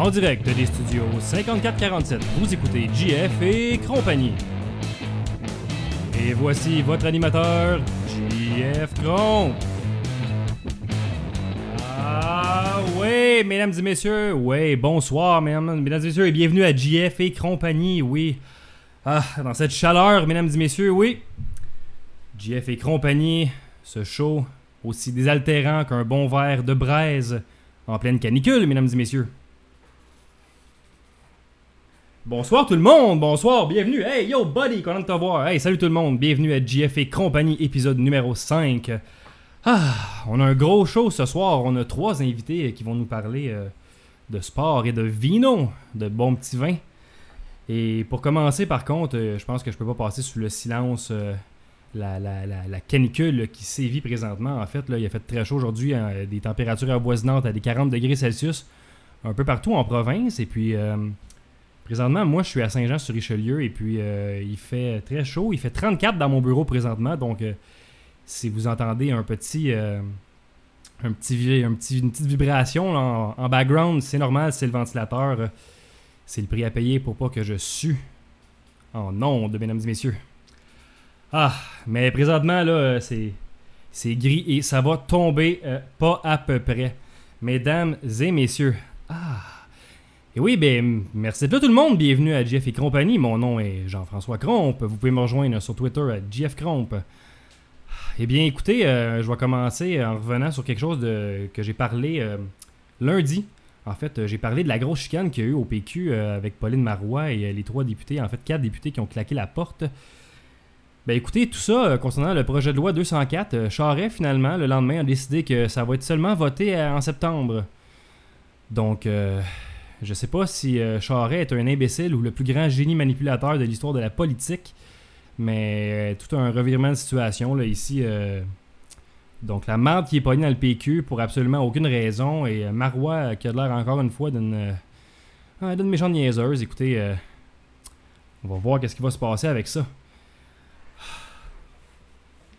En direct des studios 5447, vous écoutez JF et compagnie. Et voici votre animateur, JF Cron. Ah oui, mesdames et messieurs, oui, bonsoir mesdames, et messieurs, et bienvenue à JF et compagnie, oui. Ah, dans cette chaleur, mesdames et messieurs, oui. JF et compagnie, ce show aussi désaltérant qu'un bon verre de braise en pleine canicule, mesdames et messieurs. Bonsoir tout le monde, bonsoir, bienvenue. Hey yo buddy, content de te voir. Hey, salut tout le monde, bienvenue à JF et compagnie, épisode numéro 5. Ah, on a un gros show ce soir. On a trois invités qui vont nous parler euh, de sport et de vino, de bons petits vins. Et pour commencer, par contre, euh, je pense que je peux pas passer sous le silence euh, la, la- canicule qui sévit présentement. En fait, là, il a fait très chaud aujourd'hui, hein, des températures avoisinantes à des 40 degrés Celsius un peu partout en province. Et puis, présentement, moi, je suis à Saint-Jean-sur-Richelieu et puis euh, il fait très chaud. Il fait 34 dans mon bureau présentement. Donc, euh, si vous entendez un petit, euh, un petit, une petite vibration en, background, c'est normal, c'est le ventilateur. euh, c'est le prix à payer pour pas que je sue en ondes, mesdames et messieurs. Ah, mais présentement, là, c'est, c'est gris et ça va tomber pas à peu près. Mesdames et messieurs. Ah. Et oui, ben, merci là tout le monde. Bienvenue à Jeff et compagnie. Mon nom est Jean-François Crompe. Vous pouvez me rejoindre sur Twitter à Jeff Crompe. Eh bien, écoutez, euh, je vais commencer en revenant sur quelque chose de, que j'ai parlé euh, lundi. En fait, euh, j'ai parlé de la grosse chicane qu'il y a eu au PQ avec Pauline Marois et les trois députés, en fait, quatre députés qui ont claqué la porte. Ben écoutez, tout ça concernant le projet de loi 204, euh, Charest, finalement, le lendemain, a décidé que ça va être seulement voté en septembre. Donc, je sais pas si euh, Charest est un imbécile ou le plus grand génie manipulateur de l'histoire de la politique, mais euh, tout un revirement de situation, là, ici. euh, donc, la merde qui est pognée dans le PQ pour absolument aucune raison, et Marois qui a l'air encore une fois d'une ah, d'une méchante niaiseuse. Écoutez, on va voir qu'est-ce qui va se passer avec ça.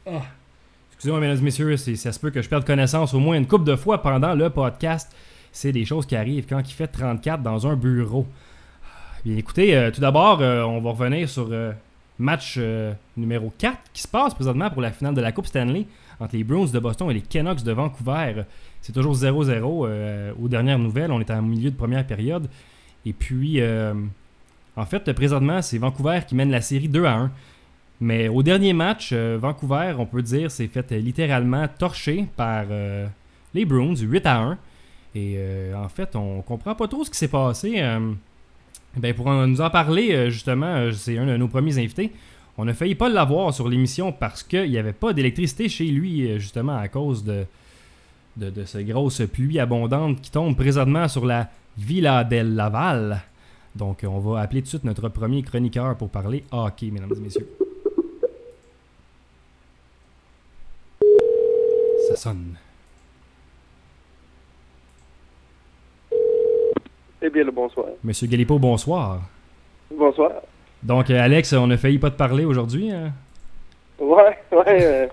Ah. Excusez-moi, mesdames et messieurs, ça se peut que je perde connaissance au moins une couple de fois pendant le podcast. C'est des choses qui arrivent quand il fait 34 dans un bureau. Bien, écoutez, euh, tout d'abord, euh, on va revenir sur euh, match numéro 4 qui se passe présentement pour la finale de la Coupe Stanley entre les Bruins de Boston et les Canucks de Vancouver. C'est toujours 0-0 euh, aux dernières nouvelles. On est en milieu de première période. Et puis, en fait, présentement, c'est Vancouver qui mène la série 2 à 1. Mais au dernier match, Vancouver, on peut dire, s'est fait littéralement torcher par les Bruins 8 à 1. Et euh, en fait, on comprend pas trop ce qui s'est passé. euh, ben pour en- nous en parler, euh, justement, c'est un de nos premiers invités. On a failli pas l'avoir sur l'émission parce qu'il n'y avait pas d'électricité chez lui, justement, à cause de, de, de cette grosse pluie abondante qui tombe présentement sur la Villa del Laval. Donc, on va appeler tout de suite notre premier chroniqueur pour parler hockey, mesdames et messieurs. Ça sonne. Bien, le bonsoir. Monsieur Galipo, bonsoir. Bonsoir. Donc, euh, Alex, on a failli pas te parler aujourd'hui. hein? Ouais, ouais. euh,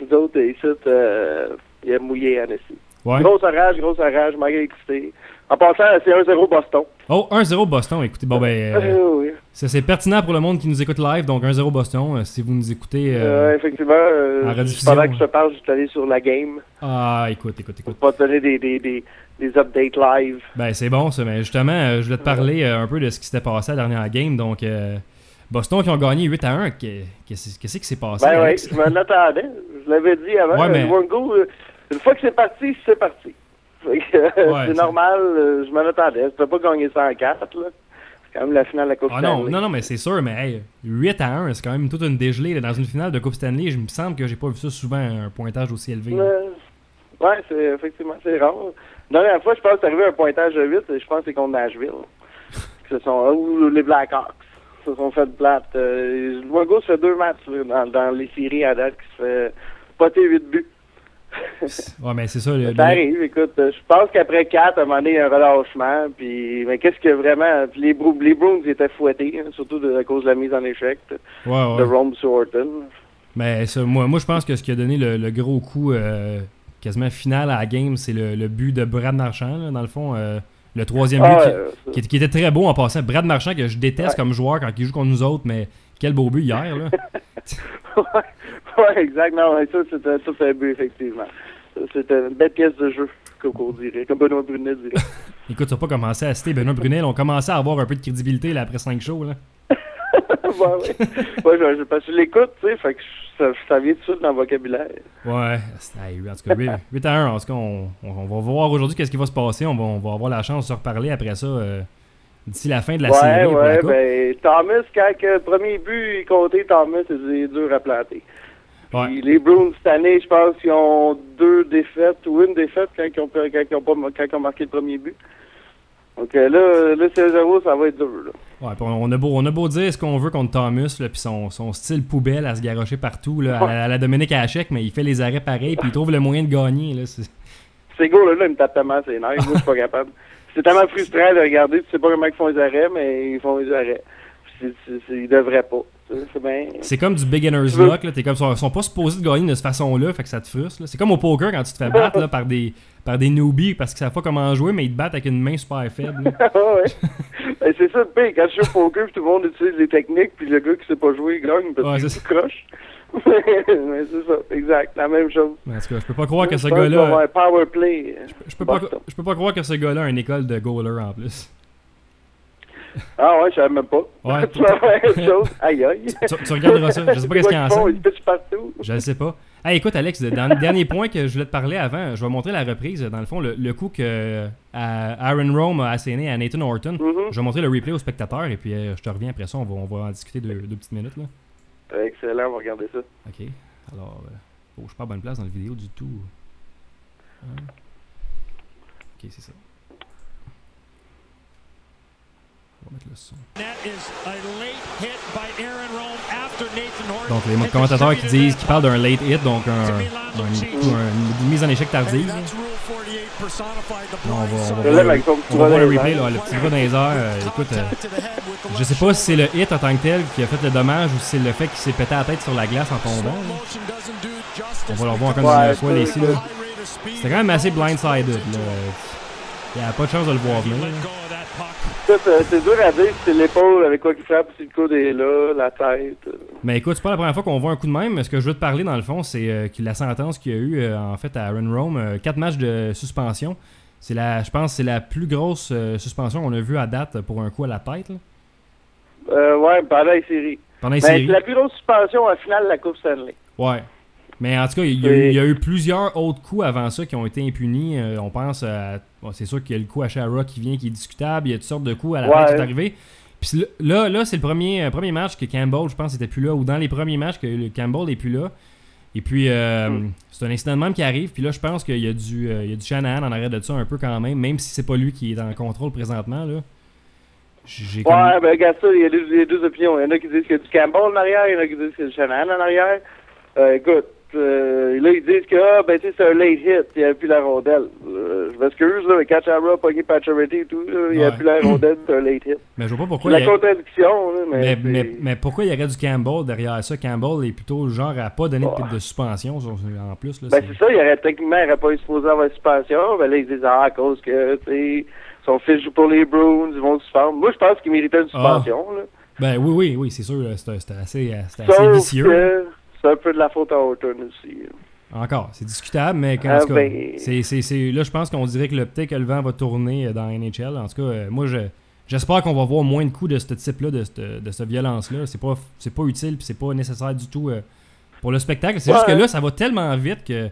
nous autres, ici, euh, il y a mouillé en ici. Ouais. Gros orage, gros orage, manque d'électricité. En passant, c'est 1-0 Boston. Oh, 1-0 Boston. Écoutez, bon, ben, euh, Euh, oui. ça c'est pertinent pour le monde qui nous écoute live. Donc, 1-0 Boston. euh, si vous nous écoutez. euh, Euh, effectivement, euh, pendant que je te parle, je suis allé sur la game Ah, écoute, écoute, pour écoute. pas te donner des, des, des, des updates live. Ben, c'est bon, ça. Mais justement, euh, je voulais te parler euh, un peu de ce qui s'était passé à la dernière game. Donc, euh, Boston qui ont gagné 8 à 1. qu'est- Qu'est-ce qui s'est passé? Ben Alex? je m'en attendais. Je l'avais dit avant. Ouais, mais- goal, euh, une fois que c'est parti, c'est parti. Ouais, c'est normal, je m'en attendais. Tu peux pas gagner 104, là. C'est quand même la finale de la Coupe Ah non, Stanley. non, non, mais c'est sûr, mais hey, 8 à 1, c'est quand même toute une dégelée. là, dans une finale de Coupe Stanley, je me semble que j'ai pas vu ça souvent, un pointage aussi élevé. Ouais, c'est effectivement, c'est rare. La dernière fois, je pense que c'est arrivé un pointage de 8, et je pense que c'est contre Nashville. Ce sont, ou les Blackhawks se sont fait plate. Euh, Luongo se fait deux matchs dans, dans les séries à date qui se fait poter 8 buts. Ouais, mais c'est ça. le- Ça le- arrive, écoute. Je pense qu'après 4, à un moment donné, il y a un relâchement. Puis, mais qu'est-ce que vraiment. Puis les, Brou- les Bruins étaient fouettés, hein, surtout de- à cause de la mise en échec de, Ouais, ouais. de Rome sur Horton. Mais ça, moi, moi, je pense que ce qui a donné le, le gros coup euh, quasiment final à la game, c'est le, le but de Brad Marchand. là. Dans le fond, euh, Le troisième Ah, but qui- ça. qui, qui était très beau en passant. Brad Marchand, que je déteste Ouais. comme joueur quand il joue contre nous autres, mais quel beau but hier. Là. ouais, ouais, exact. Non, ça, c'était un but, effectivement. C'était une belle pièce de jeu, comme on dirait, comme Benoît Brunet dirait. Écoute, ça n'a pas commencé à citer Benoît Brunel. On commençait à avoir un peu de crédibilité là, après 5 shows. Là. ouais, ouais. Ouais, je, je, parce que je l'écoute, tu sais, fait que ça, ça vient tout de suite dans le vocabulaire. Ouais, en tout cas, 8, 8 à 1. En tout cas, on, on- on va voir aujourd'hui qu'est-ce qui va se passer. On va, on va avoir la chance de se reparler après ça euh, d'ici la fin de la ouais, série. ouais, coupe. ben, Thomas, quand le premier but est compté, Thomas, c'est dur à planter. Ouais. Puis les Bruins, cette année, je pense qu'ils ont deux défaites ou une défaite quand ils ont, quand ils ont, pas, quand ils ont marqué le premier but. Donc là, là c'est 0 ça va être dur. Là. Ouais, puis on, a beau, on a beau dire ce qu'on veut contre Thomas, puis son, son style poubelle à se garocher partout, là, à, la- à la Dominique Hachek, mais il fait les arrêts pareils, puis il trouve le moyen de gagner. Là, c'est- Ces gars-là, là, ils me tapent tellement ses nerfs. Moi, je suis pas capable. C'est tellement frustrant de regarder. Tu sais pas comment ils font les arrêts, mais ils font les arrêts. C'est- c'est- ils devraient pas. C'est comme du beginner's veux- luck. Là. T'es comme, ils sont pas supposés de gagner de cette façon-là, fait que ça te frustre. C'est comme au poker quand tu te fais battre là, par, des, par des newbies parce qu'ils savent pas comment jouer, mais ils te battent avec une main super faible. Ah ouais. Ben, c'est ça le pire. Quand je suis au poker, tout le monde utilise les techniques, puis le gars qui sait pas jouer, il gagne parce Ouais, qu'il croche. mais c'est ça, exact. La même chose. Mais en tout cas, je peux pas croire que ce Je gars-là. play. Je peux, pas, je peux pas croire que ce gars-là a une école de goaler en plus. Ah ouais, je savais même pas. Ouais, tu vas chose. Aïe aïe. Tu, tu regarderas ça. Je sais pas qu'est-ce qu'il y a en scène. Partout. Je ne sais pas. Hey, écoute, Alex, le dernier point que je voulais te parler avant, je vais montrer la reprise. Dans le fond, le, le coup que euh, Aaron Rome a asséné à Nathan Horton. Mhm. Je vais montrer le replay aux spectateurs et puis euh, je te reviens après ça. On va, on va en discuter deux, deux petites minutes. Là. Excellent, on va regarder ça. Ok. Alors, euh, oh, je suis pas à bonne place dans la vidéo du tout. Hein? Ok, c'est ça. On va mettre le son. That is a late hit by Aaron Rome after Nathan Horton. Donc, les commentateurs qui disent, that qui parlent d'un late hit, donc un, un- une mise en échec tardive. that's Rule 48 personified the Non, on va, on va Je voir, le, on va voir le replay, là, le petit bras dans les airs. euh, écoute, euh, je sais pas si c'est le hit en tant que tel qui a fait le dommage ou si c'est le fait qu'il s'est pété la tête sur la glace en tombant. là. On va le revoir encore une Ouais, fois, ici. C'était quand même assez blindsided. Là. Il n'y a pas de chance de le voir venir. là. C'est- dur à dire si c'est l'épaule avec quoi qu'il frappe, si le coude est là, la tête. euh. Mais écoute, c'est pas la première fois qu'on voit un coup de même. Ce que je veux te parler, dans le fond, c'est euh, la sentence qu'il y a eu, euh, en fait, à Aaron Rome, 4 matchs de suspension. C'est la, je pense que c'est la plus grosse euh, suspension qu'on a vue à date pour un coup à la tête. là. Euh, ouais, pendant les séries. Pendant les Ben, séries. la plus grosse suspension en finale de la Coupe Stanley. Ouais. Mais en tout cas, il y, a eu, Et- il y a eu plusieurs autres coups avant ça qui ont été impunis. Euh, on pense à. bon, c'est sûr qu'il y a le coup à Shara qui vient qui est discutable. Il y a toutes sortes de coups à la Ouais. fin qui est arrivé. Puis là, là c'est le premier, euh, premier match que Campbell, je pense, était plus là. Ou dans les premiers matchs que le Campbell n'est plus là. Et puis, euh, Mm. c'est un incident de même qui arrive. Puis là, je pense qu'il y a du, euh, il y a du Shanahan en arrêt de ça un peu quand même. Même si c'est pas lui qui est en contrôle présentement. là. J'ai comme- Ouais, ben regarde ça, il y a deux, il y a deux opinions. Il y en a qui disent qu'il y a du Campbell en arrière, il y en a qui disent qu'il y a du Shanahan en arrière. Euh, écoute, euh, là, ils disent que, ah, ben, c'est un late hit, il n'y avait plus la rondelle. Euh, je m'excuse, là, mais quand Chara a pogné Pacioretty et tout, là, il n'y Ouais. avait plus la rondelle, c'est un late hit. Mais je vois pas pourquoi. la il y a- contradiction, là, mais. Mais, mais, mais pourquoi il y aurait du Campbell derrière ça? Campbell est plutôt genre à pas donner de, de suspension en plus. Là, Ben, c'est- ça, il aurait techniquement, il n'aurait pas eu supposé avoir une suspension. Ben là, ils disent, ah, à cause que, son fils joue pour les Bruins, ils vont suspendre. Moi, je pense qu'il méritait une Ah. suspension, là. Ben oui, oui, oui, c'est sûr. C'était assez, euh, c'était assez vicieux. que c'est un peu de la faute à Horton aussi. Encore, c'est discutable, mais quand, Ah, en tout cas, ben- c'est, c'est, c'est- là, je pense qu'on dirait que le, peut-être que le vent va tourner euh, dans NHL. En tout cas, euh, moi, je, j'espère qu'on va voir moins de coups de ce type-là, de cette, de cette violence-là. C'est pas, c'est pas utile, puis c'est pas nécessaire du tout euh, pour le spectacle. C'est juste que là, ça va tellement vite que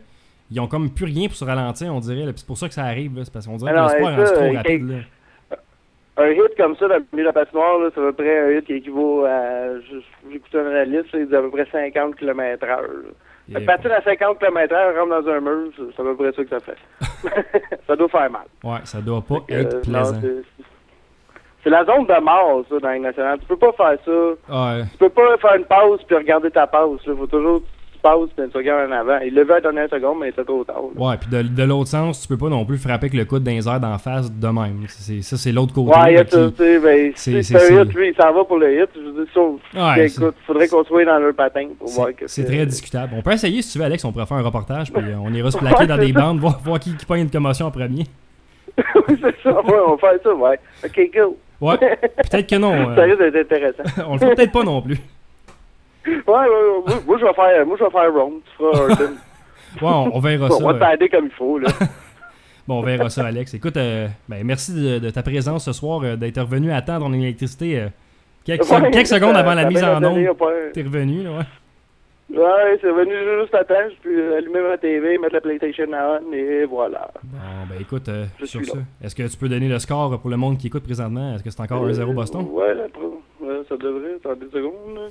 ils ont comme plus rien pour se ralentir, on dirait. là, puis c'est pour ça que ça arrive. là, C'est parce qu'on dirait Ah que non, le sport et est trop rapide. là. Un hit comme ça dans le milieu de la patinoire, là, c'est à peu près un hit qui équivaut à. J'écoutais un analyste, là, il disait à peu près 50 km/h. là. Que partir à 50 km/h, rentre dans un mur, c'est c'est à peu près ça que ça fait. ça doit faire mal. Ouais, ça doit pas être euh, plaisant. c'est- C'est la zone de mort, ça, dans Ligue nationale. Tu peux pas faire ça. Ouais. Tu peux pas faire une pause puis regarder ta pause. Il faut toujours passes puis tu regardes en avant. Il vu à la dernière seconde, mais c'est trop tard. là. Ouais, puis de, de l'autre sens, tu peux pas non plus frapper avec le coude les airs d'en face de même. C'est, ça, c'est l'autre côté. Ouais, il y là, a ça, qui- tu sais, ben, c'est- c'est- c'est un c'est- hit, lui, il s'en va pour le hit. Je veux dire, sauf Ouais, c'est- écoute, faudrait qu'on soit dans leur patin pour voir C'est, que c'est très discutable. On peut essayer si tu veux, Alex. On pourrait faire un reportage, puis euh, on ira se plaquer Ouais, dans c'est des ça. bandes, voir, voir qui, qui pogne une commotion en premier. Oui, c'est ça, ouais, on va faire ça, ouais. Ok, go. Ouais, peut-être que non. euh, Ça risque d'être intéressant. on le fait peut-être pas non plus. Ouais, ouais, ouais. Moi, moi, je vais faire, moi, je vais faire Rome. Tu feras Orton. Ouais, on, verra ça. on va euh. t'aider comme il faut, là. Bon, on verra ça, Alex. Écoute, euh, ben, merci de, de ta présence ce soir, euh, d'être revenu à temps dans l'électricité. euh, quelques, Ouais, quelques secondes avant la mise en onde, t'es revenu, là, ouais. Ouais, c'est venu juste à temps. Je peux allumer ma TV, mettre la PlayStation on, et voilà. Bon, ben écoute, euh, Je sur ça, est-ce que tu peux donner le score pour le monde qui écoute présentement? Est-ce que c'est encore 1-0 Boston? Euh, Ouais, là, pro- ouais, ça devrait. Attendez une seconde.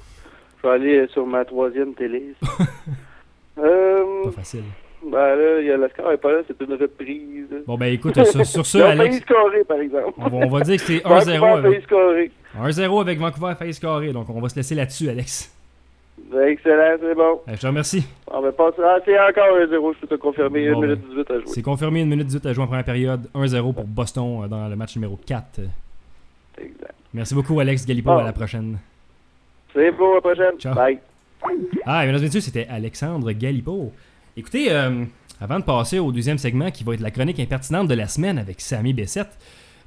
Je vais aller sur ma troisième télé. euh, Pas facile. ben là, y a le score est pas là, c'est une reprise. Bon, ben écoute, sur, sur failli Alex, scorer, par exemple. on va, on va dire que c'est Vancouver 1-0 a avec, failli scorer. 1-0 avec Vancouver a failli scorer. Donc, on va se laisser là-dessus, Alex. Ben, Excellent, c'est bon. Euh, je te remercie. On va passer. Ah, c'est encore un 0, je peux te confirmer. Bon, 1 minute ben, 18 à jouer. C'est confirmé, 1 minute 18 à jouer en première période. 1-0 pour Boston euh, dans le match numéro 4. Exact. Merci beaucoup, Alex Galipo. Ah. À la prochaine. C'est bon, à la prochaine. Ciao. Bye. Ah, mesdames et messieurs, c'était Alexandre Galipo. Écoutez, euh, avant de passer au deuxième segment qui va être la chronique impertinente de la semaine avec Samy Bessette,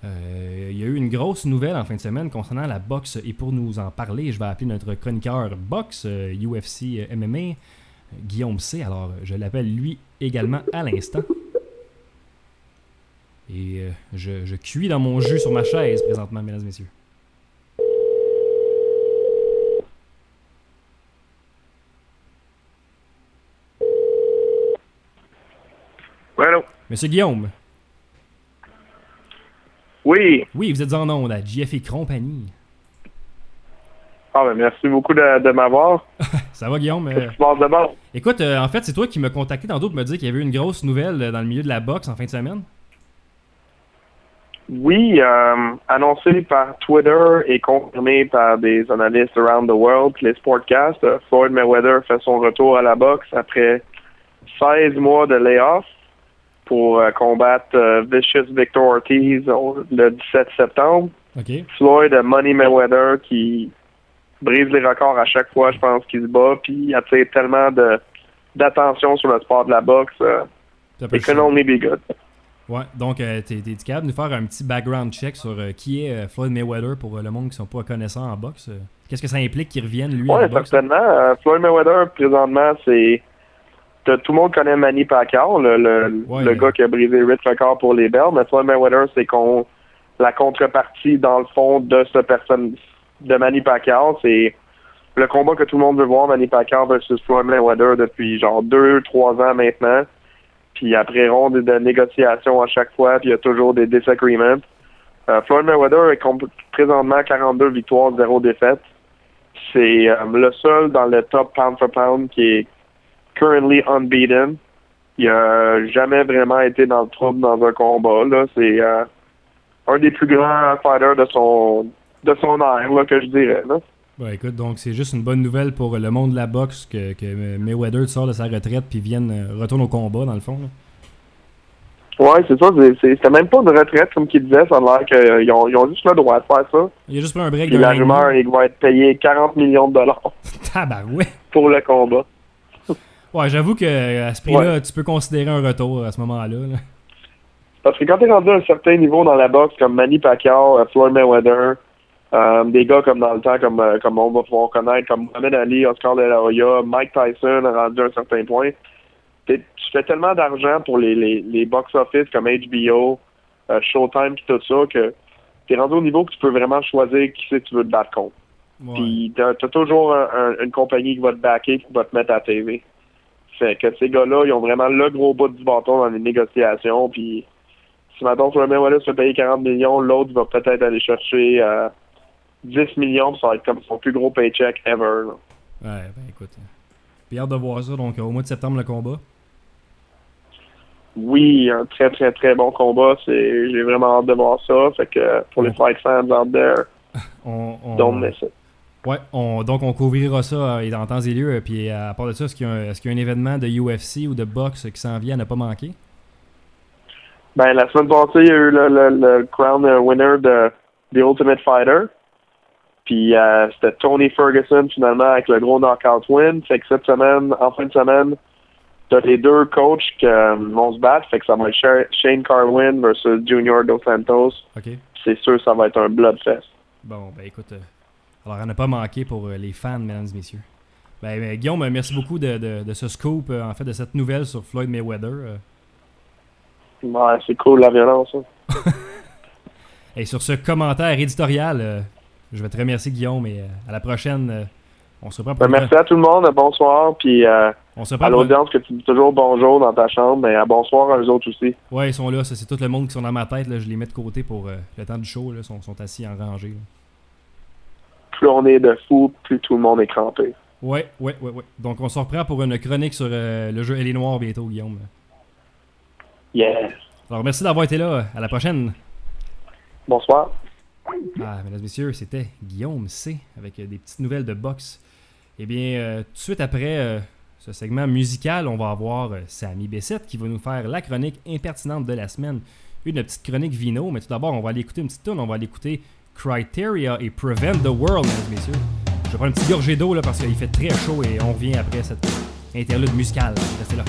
euh, il y a eu une grosse nouvelle en fin de semaine concernant la boxe et pour nous en parler, je vais appeler notre chroniqueur boxe euh, UFC euh, MMA, Guillaume C. Alors, je l'appelle lui également à l'instant. Et je, je cuis dans mon jus sur ma chaise présentement, mesdames et messieurs. Ouais, allô? Monsieur Guillaume, Oui. oui, vous êtes en onde à JF et compagnie. Ah, ben, merci beaucoup de, de m'avoir. Ça va, Guillaume? Euh, de? Écoute, euh, en fait, c'est toi qui m'as contacté tantôt pour me dire qu'il y avait eu une grosse nouvelle euh, dans le milieu de la boxe en fin de semaine. Oui, euh, annoncé par Twitter et confirmé par des analystes around the world, les sportcasts, euh, Floyd Mayweather fait son retour à la boxe après 16 mois de layoff pour euh, combattre euh, Vicious Victor Ortiz le 17 septembre. Floyd, euh, Money Mayweather, qui brise les records à chaque fois, je pense, qu'il se bat, puis il attire tellement de d'attention sur le sport de la boxe. it can only be good. Ouais, donc euh, t'es t'es capable de nous faire un petit background check sur euh, qui est euh, Floyd Mayweather pour le monde qui sont pas connaissants en boxe. Qu'est-ce que ça implique qu'il revienne, lui, Oui, la boxe? certainement. Floyd Mayweather, présentement, c'est. Tout le monde connaît Manny Pacquiao, le, le, Ouais, le gars qui a brisé 8 records pour les belts, mais Floyd Mayweather, c'est qu'on la contrepartie, dans le fond, de ce personne de Manny Pacquiao. C'est le combat que tout le monde veut voir, Manny Pacquiao versus Floyd Mayweather, depuis genre 2-3 ans maintenant. Puis après ronde de négociations à chaque fois, puis il y a toujours des disagreements. Euh, Floyd Mayweather est présentement 42 victoires, 0 défaites. C'est euh, le seul dans le top pound for pound qui est currently unbeaten. Il a jamais vraiment été dans le trouble dans un combat. Là, c'est euh, un des plus grands fighters de son de son ère, là, que je dirais. Là. Ouais, écoute, donc c'est juste une bonne nouvelle pour le monde de la boxe que, que euh, Mayweather sort de sa retraite puis vienne euh, retourne au combat, dans le fond. là. Ouais, c'est ça. c'est- c'est- C'était même pas une retraite, comme qu'il disait. Ça a l'air qu'ils ont, ils ont juste le droit de faire ça. Il a juste pris un break Puis de la rumeur, il va être payé 40 millions de dollars Tabarouette! pour le combat. Ouais, j'avoue que euh, à ce prix-là, tu peux considérer un retour à ce moment-là. là. Parce que quand t'es rendu à un certain niveau dans la boxe, comme Manny Pacquiao, euh, Floyd Mayweather, euh, des gars comme dans le temps, comme, comme on va pouvoir connaître, comme Mohamed Ali, Oscar de la Hoya, Mike Tyson, rendu à un certain point, tu fais tellement d'argent pour les, les, les box-office comme HBO, euh, Showtime, tout ça, que t'es rendu au niveau que tu peux vraiment choisir qui c'est que tu veux te battre contre. Ouais. Puis t'as as toujours un- un- une compagnie qui va te backer, qui va te mettre à TV. Fait que ces gars-là, ils ont vraiment le gros bout du bâton dans les négociations. Puis si maintenant Mayweather se fait payer 40 millions, l'autre va peut-être aller chercher euh, 10 millions, puis ça va être comme son plus gros paycheck ever. là. Ouais, ben écoute. euh, Puis hâte de voir ça, donc euh, au mois de septembre, le combat. Oui, un très très très bon combat. C'est j'ai vraiment hâte de voir ça. Fait que pour les fight fans out there, On, on- don't miss it. Ouais, on, donc on couvrira ça euh, en temps et lieu. euh, Puis euh, à part de ça, est-ce qu'il y, a un- est-ce qu'il y a un événement de UFC ou de boxe qui s'en vient à ne pas manquer? Ben, la semaine passée, il y a eu le, le, le crown winner de The Ultimate Fighter. Puis euh, c'était Tony Ferguson finalement avec le gros knockout win. Fait que cette semaine, en fin de semaine, t'as les deux coachs qui vont se battre, fait que ça va être Sha- Shane Carwin versus Junior Dos Santos. OK. C'est sûr ça va être un bloodfest. Bon, ben écoute, euh, alors on n'a pas manqué pour euh, les fans, mesdames et messieurs. Ben, ben, Guillaume, euh, merci beaucoup de, de- de ce scoop, euh, en fait, de cette nouvelle sur Floyd Mayweather. euh. Ouais, c'est cool la violence. hein. Et sur ce commentaire éditorial, euh, je vais te remercier, Guillaume, et euh, à la prochaine. euh, on se reprend pour Ben, une- merci à tout le monde, bonsoir, puis euh, On se reprend à pour- l'audience que tu dis toujours bonjour dans ta chambre, mais à bonsoir à eux autres aussi. Ouais, ils sont là. ça, C'est tout le monde qui sont dans ma tête. Là, je les mets de côté pour euh, le temps du show. Là, ils sont, sont assis en rangée. là. Plus on est de fous, plus tout le monde est crampé. Ouais, ouais, ouais, ouais. Donc, on se reprend pour une chronique sur euh, le jeu Elle est noire bientôt, Guillaume. Yes. Alors, merci d'avoir été là. À la prochaine. Bonsoir. Ah, mesdames et messieurs, c'était Guillaume C. avec euh, des petites nouvelles de boxe. Eh bien, euh, tout de suite après euh, ce segment musical, on va avoir euh, Samy Bessette qui va nous faire la chronique impertinente de la semaine. Une petite chronique vino, mais tout d'abord, on va aller écouter une petite tune. On va aller écouter Criteria et Prevent the World, mesdames et messieurs. Je vais prendre un petit gorgée d'eau là parce qu'il fait très chaud et on revient après cette interlude musicale. Restez là.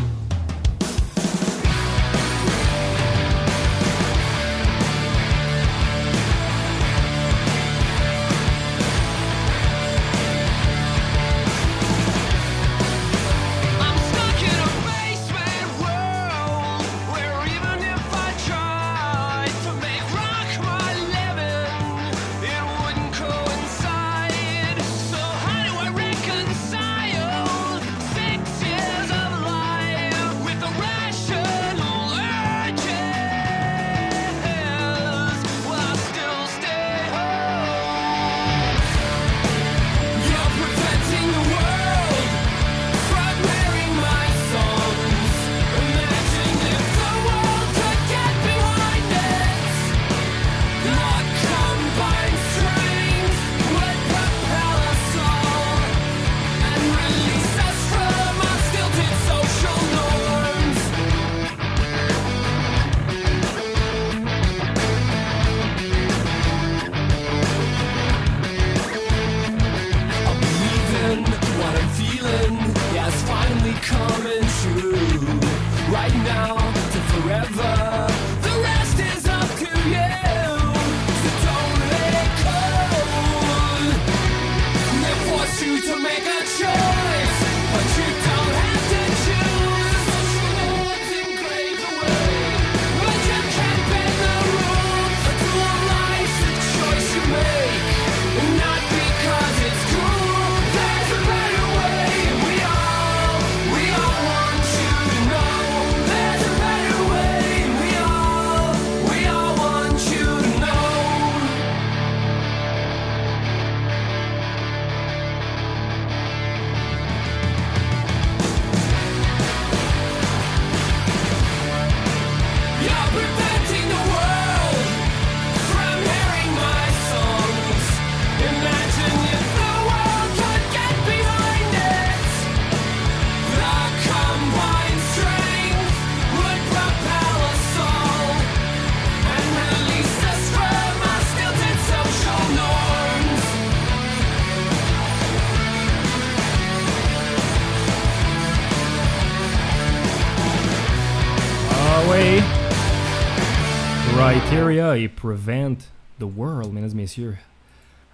Et Prevent the World, mesdames et messieurs.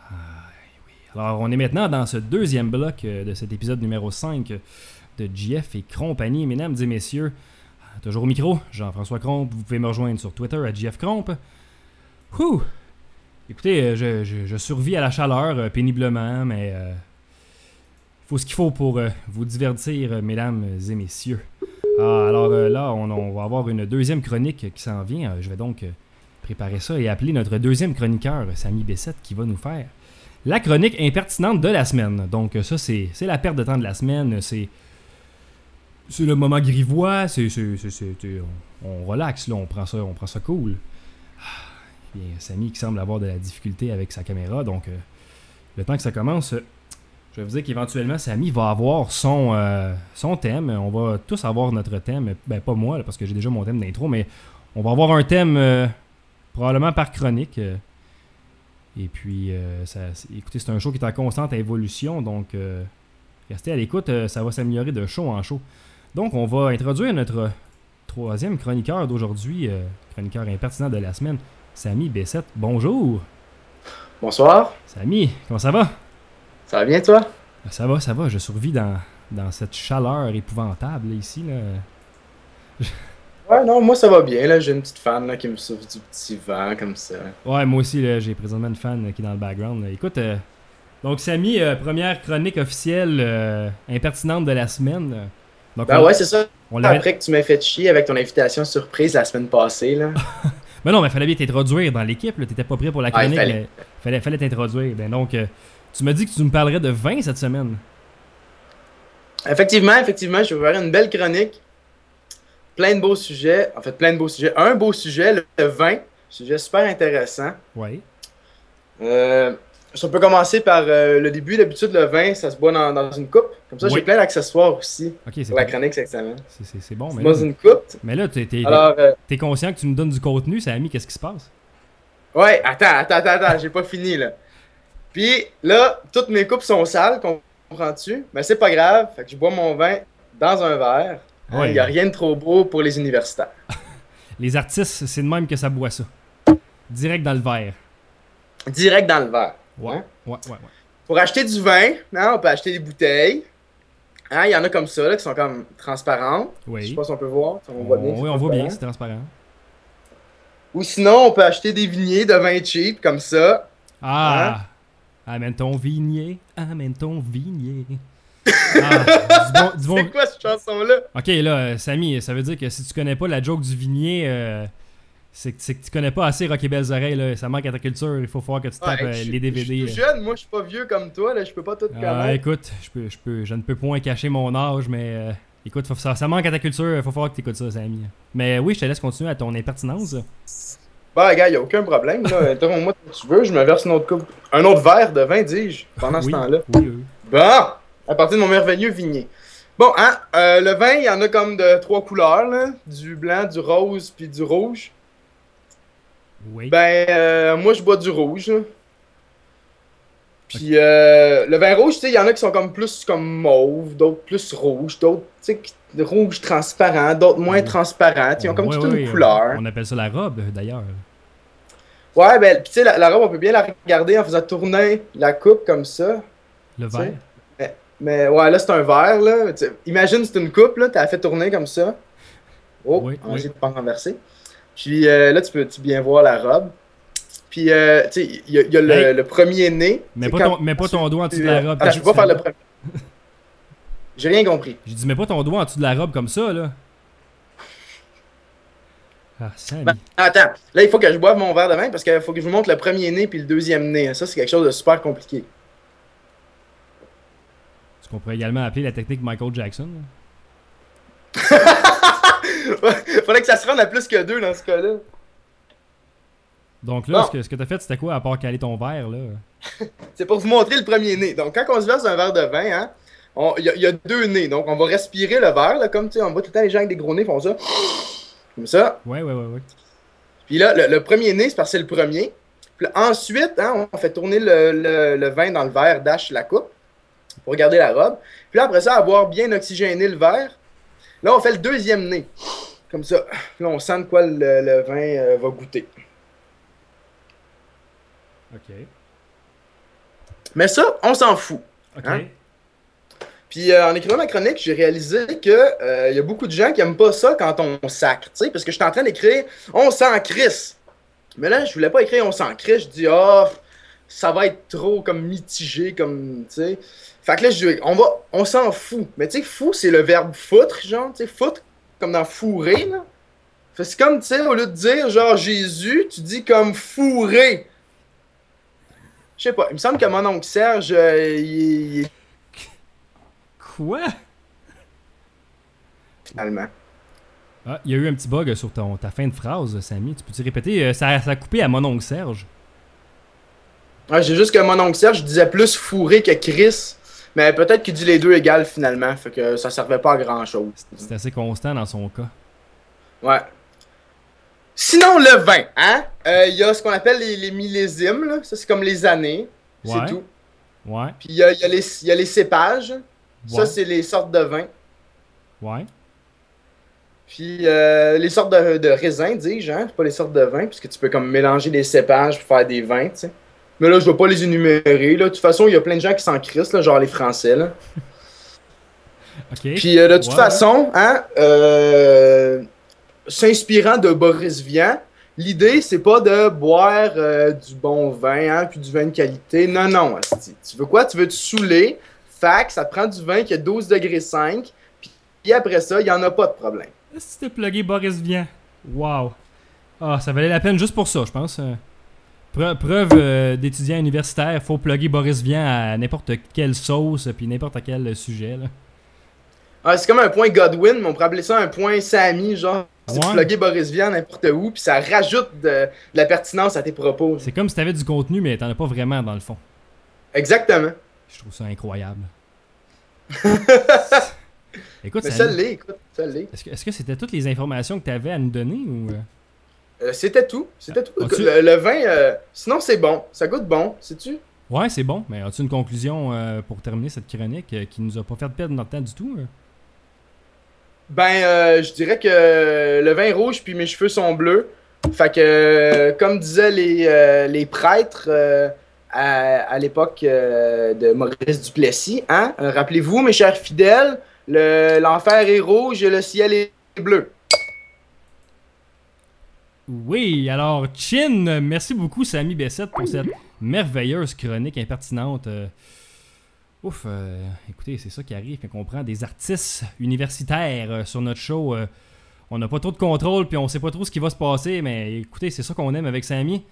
Ah. Alors, on est maintenant dans ce deuxième bloc euh, de cet épisode numéro 5 de GF et compagnie. Mesdames et messieurs, ah, toujours au micro, Jean-François Crompe. Vous pouvez me rejoindre sur Twitter à GF Crompe. Ouh! Écoutez, euh, je, je- survis à la chaleur euh, péniblement, mais il faut ce qu'il faut pour vous divertir, mesdames et messieurs. Ah, alors là, on, on va avoir une deuxième chronique qui s'en vient. Je vais donc préparer ça et appeler notre deuxième chroniqueur, Samy Bessette, qui va nous faire la chronique impertinente de la semaine. Donc ça, c'est la perte de temps de la semaine. C'est c'est le moment grivois. C'est on, on relaxe, là, on prend ça, on prend ça cool. Ah, Samy qui semble avoir de la difficulté avec sa caméra. Donc euh, le temps que ça commence, je vais vous dire qu'éventuellement, Samy va avoir son, euh, son thème. On va tous avoir notre thème. Ben, pas moi, parce que j'ai déjà mon thème d'intro, mais on va avoir un thème euh, probablement par chronique. euh. et puis, euh, ça, écoutez, c'est un show qui est en constante évolution, donc euh, restez à l'écoute. ça va s'améliorer de show en show. Donc, on va introduire notre troisième chroniqueur d'aujourd'hui, chroniqueur impertinent de la semaine, Samy Bessette. Bonjour. Bonsoir, Samy, comment ça va? ça va bien toi? Ça va, ça va. Je survis dans, dans cette chaleur épouvantable ici. Là. Ouais, non, moi ça va bien, là, j'ai une petite fan là, qui me souffle du petit vent comme ça. Ouais, moi aussi, là, j'ai présentement une fan euh, qui est dans le background. là. Écoute, euh, donc Samy, euh, première chronique officielle euh, impertinente de la semaine. Donc, Ben on, ouais, c'est ça. on Après que tu m'as fait chier avec ton invitation surprise la semaine passée, là. Mais non, mais fallait bien t'introduire dans l'équipe. là. T'étais pas prêt pour la Ah, chronique. fallait. mais fallait, fallait t'introduire. Ben donc, tu m'as dit que tu me parlerais de vin cette semaine. Effectivement, effectivement, je vais vous faire une belle chronique. Plein de beaux sujets. En fait, plein de beaux sujets. Un beau sujet, le vin. Sujet super intéressant. Oui. Euh, on peut commencer par euh, le début. D'habitude, le vin, ça se boit dans, dans une coupe. Comme ça, Oui. j'ai plein d'accessoires aussi Ok, c'est pour la chronique cette semaine. c'est- c'est- c'est bon. Mais Dans là, une coupe. mais là, t'es euh, t'es conscient que tu me donnes du contenu, Samy. Qu'est-ce qui se passe? Ouais, attends, attends, attends, attends, j'ai pas fini là. Puis là, toutes mes coupes sont sales, comprends-tu? Mais c'est pas grave, fait que je bois mon vin dans un verre. Il Ouais. y a rien de trop beau pour les universitaires. Les artistes, c'est de même que ça boit ça. Direct dans le verre. Direct dans le verre. Ouais. Hein? Ouais, ouais, ouais. Pour acheter du vin, hein, on peut acheter des bouteilles. Hein, Il y en a comme ça, là, qui sont comme transparentes. Je sais Oui. pas si on peut voir. si on voit bien, oui, on voit bien, c'est transparent. Ou sinon, on peut acheter des vigniers de vin cheap, comme ça. Ah! Amène ton vignier, amène ton vignier. Ah, bon- C'est quoi cette chanson-là? Ok, là, euh, Samy, ça veut dire que si tu connais pas la joke du vignier, euh, c'est que, tu connais pas assez Rock et Belles Oreilles, là. Ça manque à ta culture, il faut voir que tu tapes Ouais, euh, je suis- les Je DVD. suis là. tout jeune, moi je suis pas vieux comme toi, là, je peux pas tout Ah, connaître. écoute, je, peux, je, peux, je ne peux point cacher mon âge, mais euh, écoute, faut- ça, ça manque à ta culture, il faut voir que tu écoutes ça, Samy. Mais oui, je te laisse continuer à ton impertinence. Bah, gars, y a aucun problème. Interromps-moi quand tu veux, je me verse une autre coupe. Un autre verre de vin, dis-je, pendant ce temps-là. Oui, oui. Bon, à partir de mon merveilleux vignier. Bon, hein, euh, le vin, il y en a comme de trois couleurs, là. Du blanc, du rose, puis du rouge. Oui. Ben, euh, moi, je bois du rouge, là. Puis, euh, le vin rouge, tu sais, il y en a qui sont comme plus comme mauve, d'autres plus rouge, d'autres, tu sais, rouge transparent, d'autres moins Oui. transparents. Ils ont comme Oui, toute oui, une couleur. On appelle ça la robe, d'ailleurs. Ouais, ben, tu sais, la, la robe, on peut bien la regarder en faisant tourner la coupe comme ça. Le verre. Mais ouais, là, c'est un verre, là. Imagine, c'est une coupe, là, t'as fait tourner comme ça. Oh, Oui, on va oui. de pas renverser. Puis euh, là, tu peux, tu bien voir la robe? Puis, euh, tu sais, il y a, il y a le, Hey. le premier nez. Mets pas, quand- ton, mets pas ton doigt en dessous de la robe. Ah, je vais pas faire le premier. J'ai rien compris. J'ai dit, mets pas ton doigt en dessous de la robe comme ça, là. Ah. Ben, attends, là, il faut que je boive mon verre de vin parce qu'il faut que je vous montre le premier nez puis le deuxième nez. Ça, c'est quelque chose de super compliqué. Qu'on pourrait également appeler la technique Michael Jackson. Faudrait que ça se rende à plus que deux dans ce cas-là. Donc là, Bon. ce que, ce que t'as fait, c'était quoi, à part caler ton verre, là? C'est pour vous montrer le premier nez. Donc, quand on se verse un verre de vin, hein, il y, a- il y a deux nez. Donc, on va respirer le verre, là, comme tu sais, on voit tout le temps les gens avec des gros nez font ça. Comme ça. Ouais, ouais, ouais, ouais. Puis là, le, le premier nez, c'est parce que c'est le premier. Puis là, ensuite, hein, on fait tourner le, le- le vin dans le verre, dash la coupe, pour garder la robe. Puis là, après ça, avoir bien oxygéné le verre, là, on fait le deuxième nez. Comme ça. Là, on sent de quoi le, le vin euh, va goûter. Ok. Mais ça, on s'en fout. Ok. Hein? Puis euh, en écrivant ma chronique, j'ai réalisé que euh, y a beaucoup de gens qui aiment pas ça quand on sacre, tu sais, parce que j'étais en train d'écrire on s'en crisse. Mais là, je voulais pas écrire on s'en crisse, je dis ah ça va être trop comme mitigé comme tu sais. Fait que là je on va on s'en fout. Mais tu sais fou c'est le verbe foutre genre, tu sais foutre comme dans fourrer là. C'est comme tu sais au lieu de dire genre Jésus, tu dis comme fourrer. Je sais pas, il me semble que mon oncle Serge, euh, il, Quoi? allemand. Ah, il y a eu un petit bug sur ton, ta fin de phrase, Samy. Tu peux-tu répéter? Euh, Ça, ça a coupé à mon oncle Serge. Ouais, j'ai juste que mon oncle Serge disait plus fourré que Chris. Mais peut-être qu'il dit les deux égales finalement. Fait que ça servait pas à grand chose. C'est assez constant dans son cas. Ouais. Sinon, le vin, hein? Euh, Il y a ce qu'on appelle les, les millésimes, là. Ça, c'est comme les années. Ouais. C'est tout. Ouais, Puis il y a, y a les, il y a les cépages. Ça, c'est les sortes de vin. ouais. Puis euh, les sortes de, de raisins, dis-je, hein? Pas les sortes de vins, puisque tu peux comme mélanger des cépages pour faire des vins, tu sais. Mais là, je vais pas les énumérer. Là. De toute façon, il y a plein de gens qui s'en crissent, là, genre les Français. Là. Puis euh, de toute façon, hein, euh, s'inspirant de Boris Vian, l'idée, c'est pas de boire euh, du bon vin, hein, puis du vin de qualité. Non, non. asti. Tu veux quoi? Tu veux te saouler. Fac, ça te prend du vin qui a 12 degrés 5. Puis, après ça, il y en a pas de problème. Si t'es plugué Boris Vian? Wow. Ah, ça valait la peine juste pour ça, je pense. Euh, Preuve, preuve euh, d'étudiant universitaire, faut plugger Boris Vian à n'importe quelle sauce, puis n'importe quel sujet. Là. Ah, c'est comme un point Godwin, mais on pourrait appeler ça un point Sammy, genre. C'est de Ouais? plugger Boris Vian n'importe où, puis ça rajoute de, de la pertinence à tes propos. C'est comme si t'avais du contenu, mais t'en as pas vraiment dans le fond. Exactement. Je trouve ça incroyable. Écoute, Mais ça- l'est, écoute, ça l'est. est-ce que est-ce que c'était toutes les informations que t'avais à nous donner ou. Euh? C'était tout, c'était tout. As-tu- Le, le vin, euh, sinon c'est bon, ça goûte bon, sais-tu? Ouais, c'est bon, mais as-tu une conclusion euh, pour terminer cette chronique euh, qui nous a pas fait perdre notre temps du tout? Ben, je dirais que le vin est rouge puis mes cheveux sont bleus. Fait que, comme disaient les, les prêtres à, à l'époque de Maurice Duplessis, hein? Rappelez-vous, mes chers fidèles, le- l'enfer est rouge et le ciel est bleu. Oui, alors, Chin, merci beaucoup, Samy Bessette, pour cette merveilleuse chronique impertinente. Euh, ouf, euh, écoutez, c'est ça qui arrive quand on prend des artistes universitaires euh, sur notre show. euh, on n'a pas trop de contrôle, puis on sait pas trop ce qui va se passer, mais écoutez, c'est ça qu'on aime avec Samy.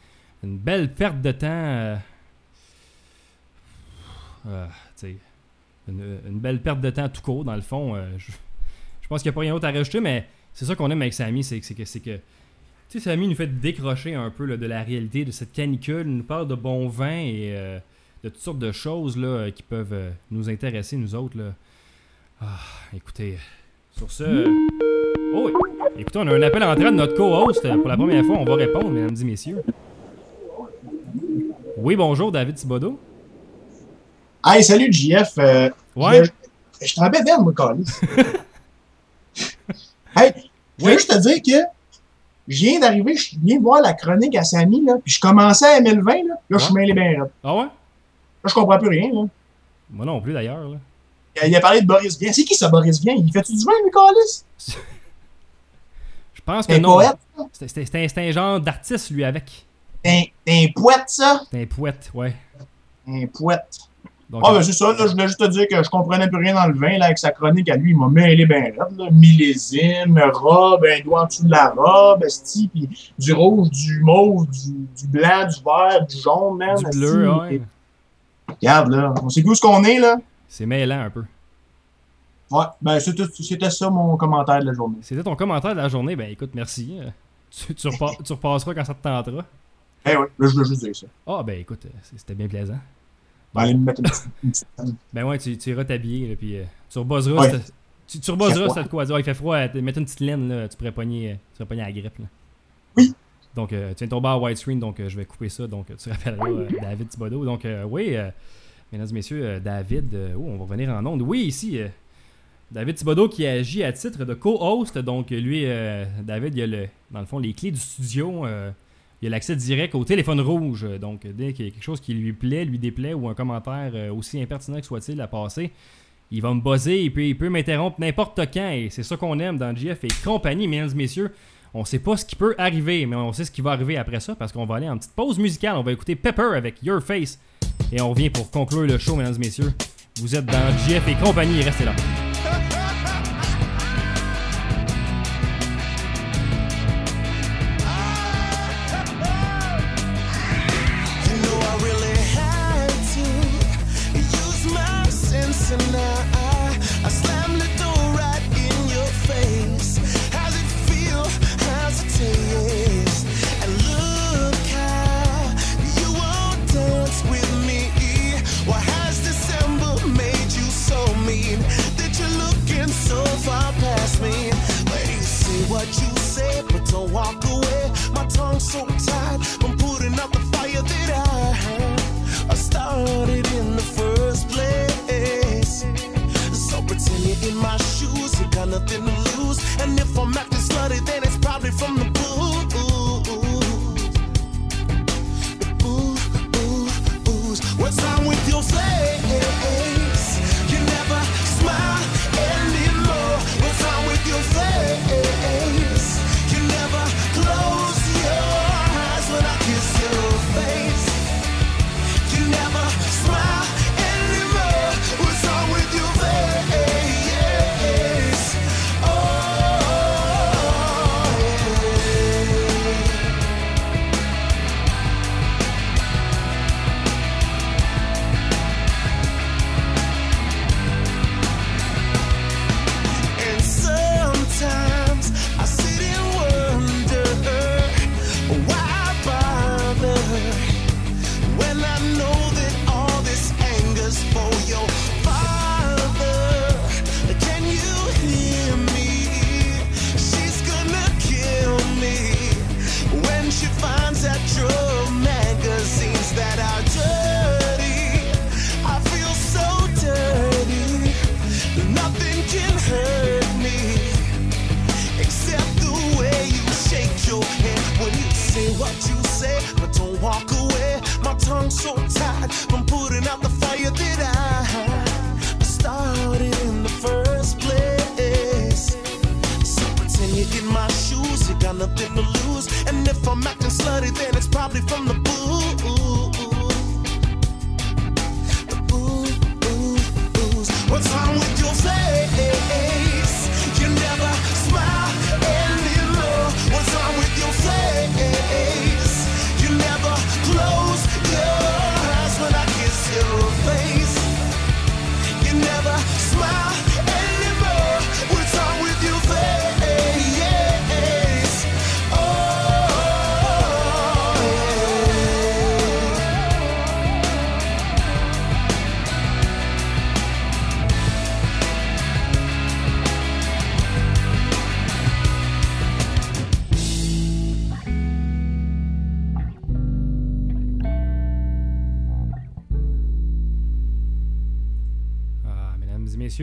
Une belle perte de temps. une, une belle perte de temps tout court, dans le fond. je, je pense qu'il n'y a pas rien d'autre à rajouter, mais c'est ça qu'on aime avec Samy, c'est que- tu sais, Samy nous fait décrocher un peu là, de la réalité de cette canicule, il nous parle de bon vin et euh, de toutes sortes de choses là, qui peuvent euh, nous intéresser, nous autres. Là. Ah, écoutez, sur ce. Oh, oui. écoutez, on a un appel en entrée de notre co-host pour la première fois. On va répondre, mesdames et messieurs. Oui, bonjour, David Thibodeau. Hey, salut JF. Euh, Ouais, je, je t'en bien, moi, Carlis. hey, je voulais juste te dire que je viens d'arriver, je viens de voir la chronique à Samy, là, puis je commençais à aimer le vin, là. Là, je suis Ouais. mêlé bien raide. ah ouais? Là, je comprends plus rien, là. Moi non plus d'ailleurs. là. Il a, il a parlé de Boris Vian. C'est qui ça, Boris Vian? Il fait-tu du vin, Carlis? Je pense T'es que un non. C'était- un, genre d'artiste, lui, avec. T'es un- t'es poète, ça? C'était un poète, ouais. Un poète. Donc, Ah, ben c'est ça, là, je voulais juste te dire que je comprenais plus rien dans le vin, là, avec sa chronique à lui, il m'a mêlé ben raide, là. Millésime, robe, un doigt en dessous de la robe, esti, puis du rouge, du mauve, du, du blanc, du vert, du jaune, man. du esti. bleu, ouais. Regarde, là, on sait plus où ce qu'on est, là. C'est mêlant un peu. Ouais, ben c'était c'était ça mon commentaire de la journée. C'était ton commentaire de la journée. Ben écoute, merci. Euh, Tu, tu, repas- tu repasseras quand ça te tentera. Eh ouais, là, je voulais juste dire ça. Ah, ben écoute, euh, c'était bien plaisant. Ben, allez me mettre une petite... une petite- Ben ouais, tu, tu iras t'habiller, là, puis euh, tu rebosseras. Ouais. cette- Tu, tu rebosseras froid. cette quoi. Ah, il fait froid. Mettre une petite laine, là, tu pourrais pogner, euh, tu pourrais pogner la grippe. Là. Oui. Donc, euh, tu viens de tomber à widescreen, donc euh, je vais couper ça. Donc, tu rappelleras euh, David Thibodeau. Donc, euh, oui, euh, mesdames et messieurs, euh, David, euh, oh, on va revenir en onde. Oui, ici, euh, David Thibodeau qui agit à titre de co-host. Donc, lui, euh, David, il a le, dans le fond les clés du studio. Il a l'accès direct au téléphone rouge. Euh, Donc, euh, dès qu'il y a quelque chose qui lui plaît, lui déplaît ou un commentaire euh, aussi impertinent que soit-il à passer, il va me buzzer et puis il peut m'interrompre n'importe quand. Et c'est ça qu'on aime dans GF et compagnie, mesdames et messieurs. On sait pas ce qui peut arriver, mais on sait ce qui va arriver après ça parce qu'on va aller en petite pause musicale. On va écouter Pepper avec Your Face. Et on revient pour conclure le show, mesdames et messieurs. Vous êtes dans GF et compagnie, restez là.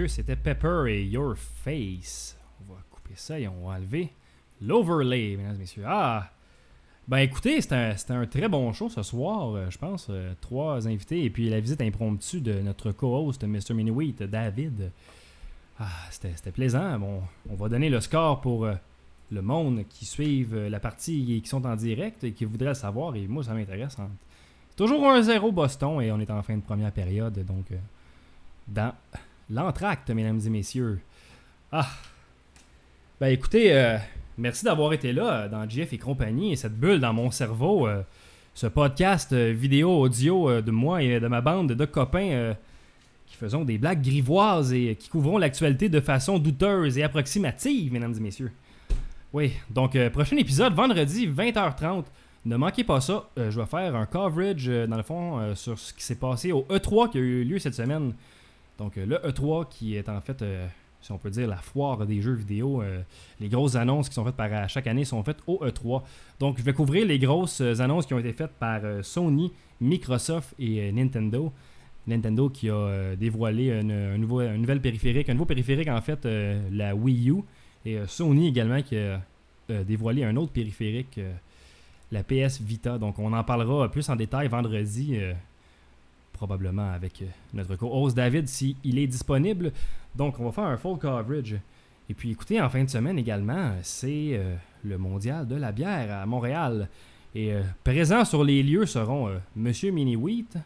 C'était Pepper et Your Face. On va couper ça et on va enlever l'overlay, mesdames et messieurs. Ah! Ben écoutez, c'était un, un très bon show ce soir, euh, je pense. euh, trois invités et puis la visite impromptue de notre co-host, Mr. Miniwheat, David. Ah, c'était plaisant. Bon, on va donner le score pour euh, le monde qui suivent la partie et qui sont en direct et qui voudraient le savoir. Et moi, ça m'intéresse. hein. Toujours 1-0 Boston et on est en fin de première période. Donc, dans l'entracte, mesdames et messieurs. Ah! Ben écoutez, euh, merci d'avoir été là euh, dans GF et compagnie et cette bulle dans mon cerveau. euh, ce podcast vidéo, audio de moi et de ma bande de copains qui faisons des blagues grivoises et qui couvrons l'actualité de façon douteuse et approximative, mesdames et messieurs. Oui, donc prochain épisode, vendredi 20h30. Ne manquez pas ça. Je vais faire un coverage, dans le fond, sur ce qui s'est passé au E3 qui a eu lieu cette semaine. Donc, euh, le E3 qui est en fait, euh, si on peut dire, la foire des jeux vidéo. euh, les grosses annonces qui sont faites par chaque année sont faites au E3. Donc, je vais couvrir les grosses annonces qui ont été faites par Sony, Microsoft et Nintendo. Nintendo qui a dévoilé une, un, nouveau, périphérique, un nouveau périphérique en fait, la Wii U. Et Sony également qui a dévoilé un autre périphérique, la PS Vita. Donc on en parlera plus en détail vendredi, probablement avec euh, notre co-host David s'il est disponible. Donc on va faire un full coverage. Et puis écoutez, en fin de semaine également, c'est euh, le mondial de la bière à Montréal. Et euh, présents sur les lieux seront euh, Monsieur Mini Wheat,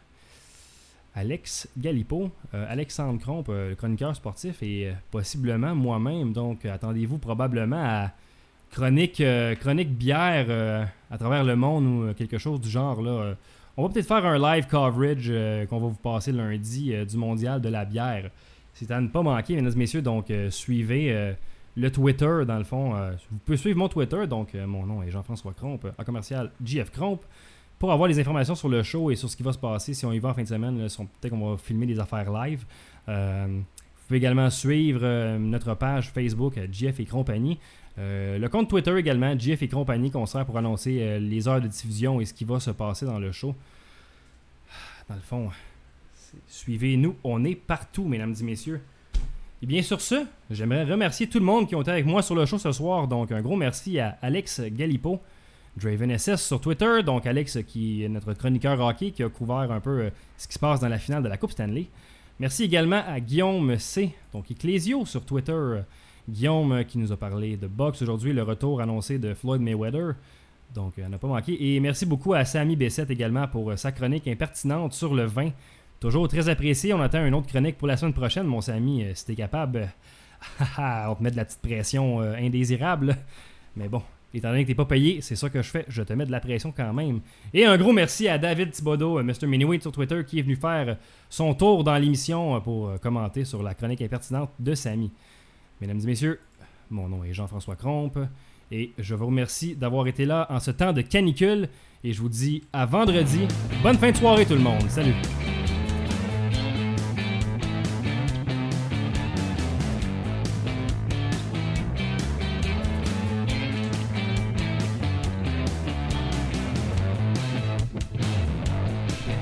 Alex Galipo, Alexandre Cromp, le chroniqueur sportif, et possiblement moi-même. Donc, attendez-vous probablement à chronique, chronique bière à travers le monde ou quelque chose du genre. Là. On va peut-être faire un live coverage euh, qu'on va vous passer lundi euh, du mondial de la bière. C'est à ne pas manquer, mesdames et messieurs. Donc, euh, suivez le Twitter, dans le fond. vous pouvez suivre mon Twitter. Donc, mon nom est Jean-François Cromp, en commercial JF Cromp pour avoir les informations sur le show et sur ce qui va se passer si on y va en fin de semaine. Peut-être qu'on va filmer des affaires live. Vous pouvez également suivre notre page Facebook GF et compagnie. Euh, le compte Twitter également, GF et compagnie, qu'on sert pour annoncer euh, les heures de diffusion et ce qui va se passer dans le show. Dans le fond, suivez-nous, on est partout, mesdames et messieurs. Et bien sur ce, j'aimerais remercier tout le monde qui ont été avec moi sur le show ce soir. Donc un gros merci à Alex Galipo, Draven SS sur Twitter, donc Alex qui est notre chroniqueur hockey qui a couvert un peu euh, ce qui se passe dans la finale de la Coupe Stanley. Merci également à Guillaume C, donc Ecclesio sur Twitter. Guillaume euh, qui nous a parlé de boxe aujourd'hui, le retour annoncé de Floyd Mayweather. Donc, euh, n'a pas manqué. Et merci beaucoup à Samy Bessette également pour euh, sa chronique impertinente sur le vin. Toujours très apprécié. On attend une autre chronique pour la semaine prochaine, mon Samy, euh, si t'es capable. euh, on te met de la petite pression indésirable. Mais bon, étant donné que t'es pas payé, c'est ça que je fais. Je te mets de la pression quand même. Et un gros merci à David Thibodeau, Mr. Miniwit sur Twitter, qui est venu faire son tour dans l'émission pour commenter sur la chronique impertinente de Samy. Mesdames et messieurs, mon nom est Jean-François Crompe et je vous remercie d'avoir été là en ce temps de canicule et je vous dis à vendredi. Bonne fin de soirée tout le monde. Salut.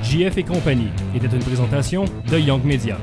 JF et compagnie était une présentation de Young Media.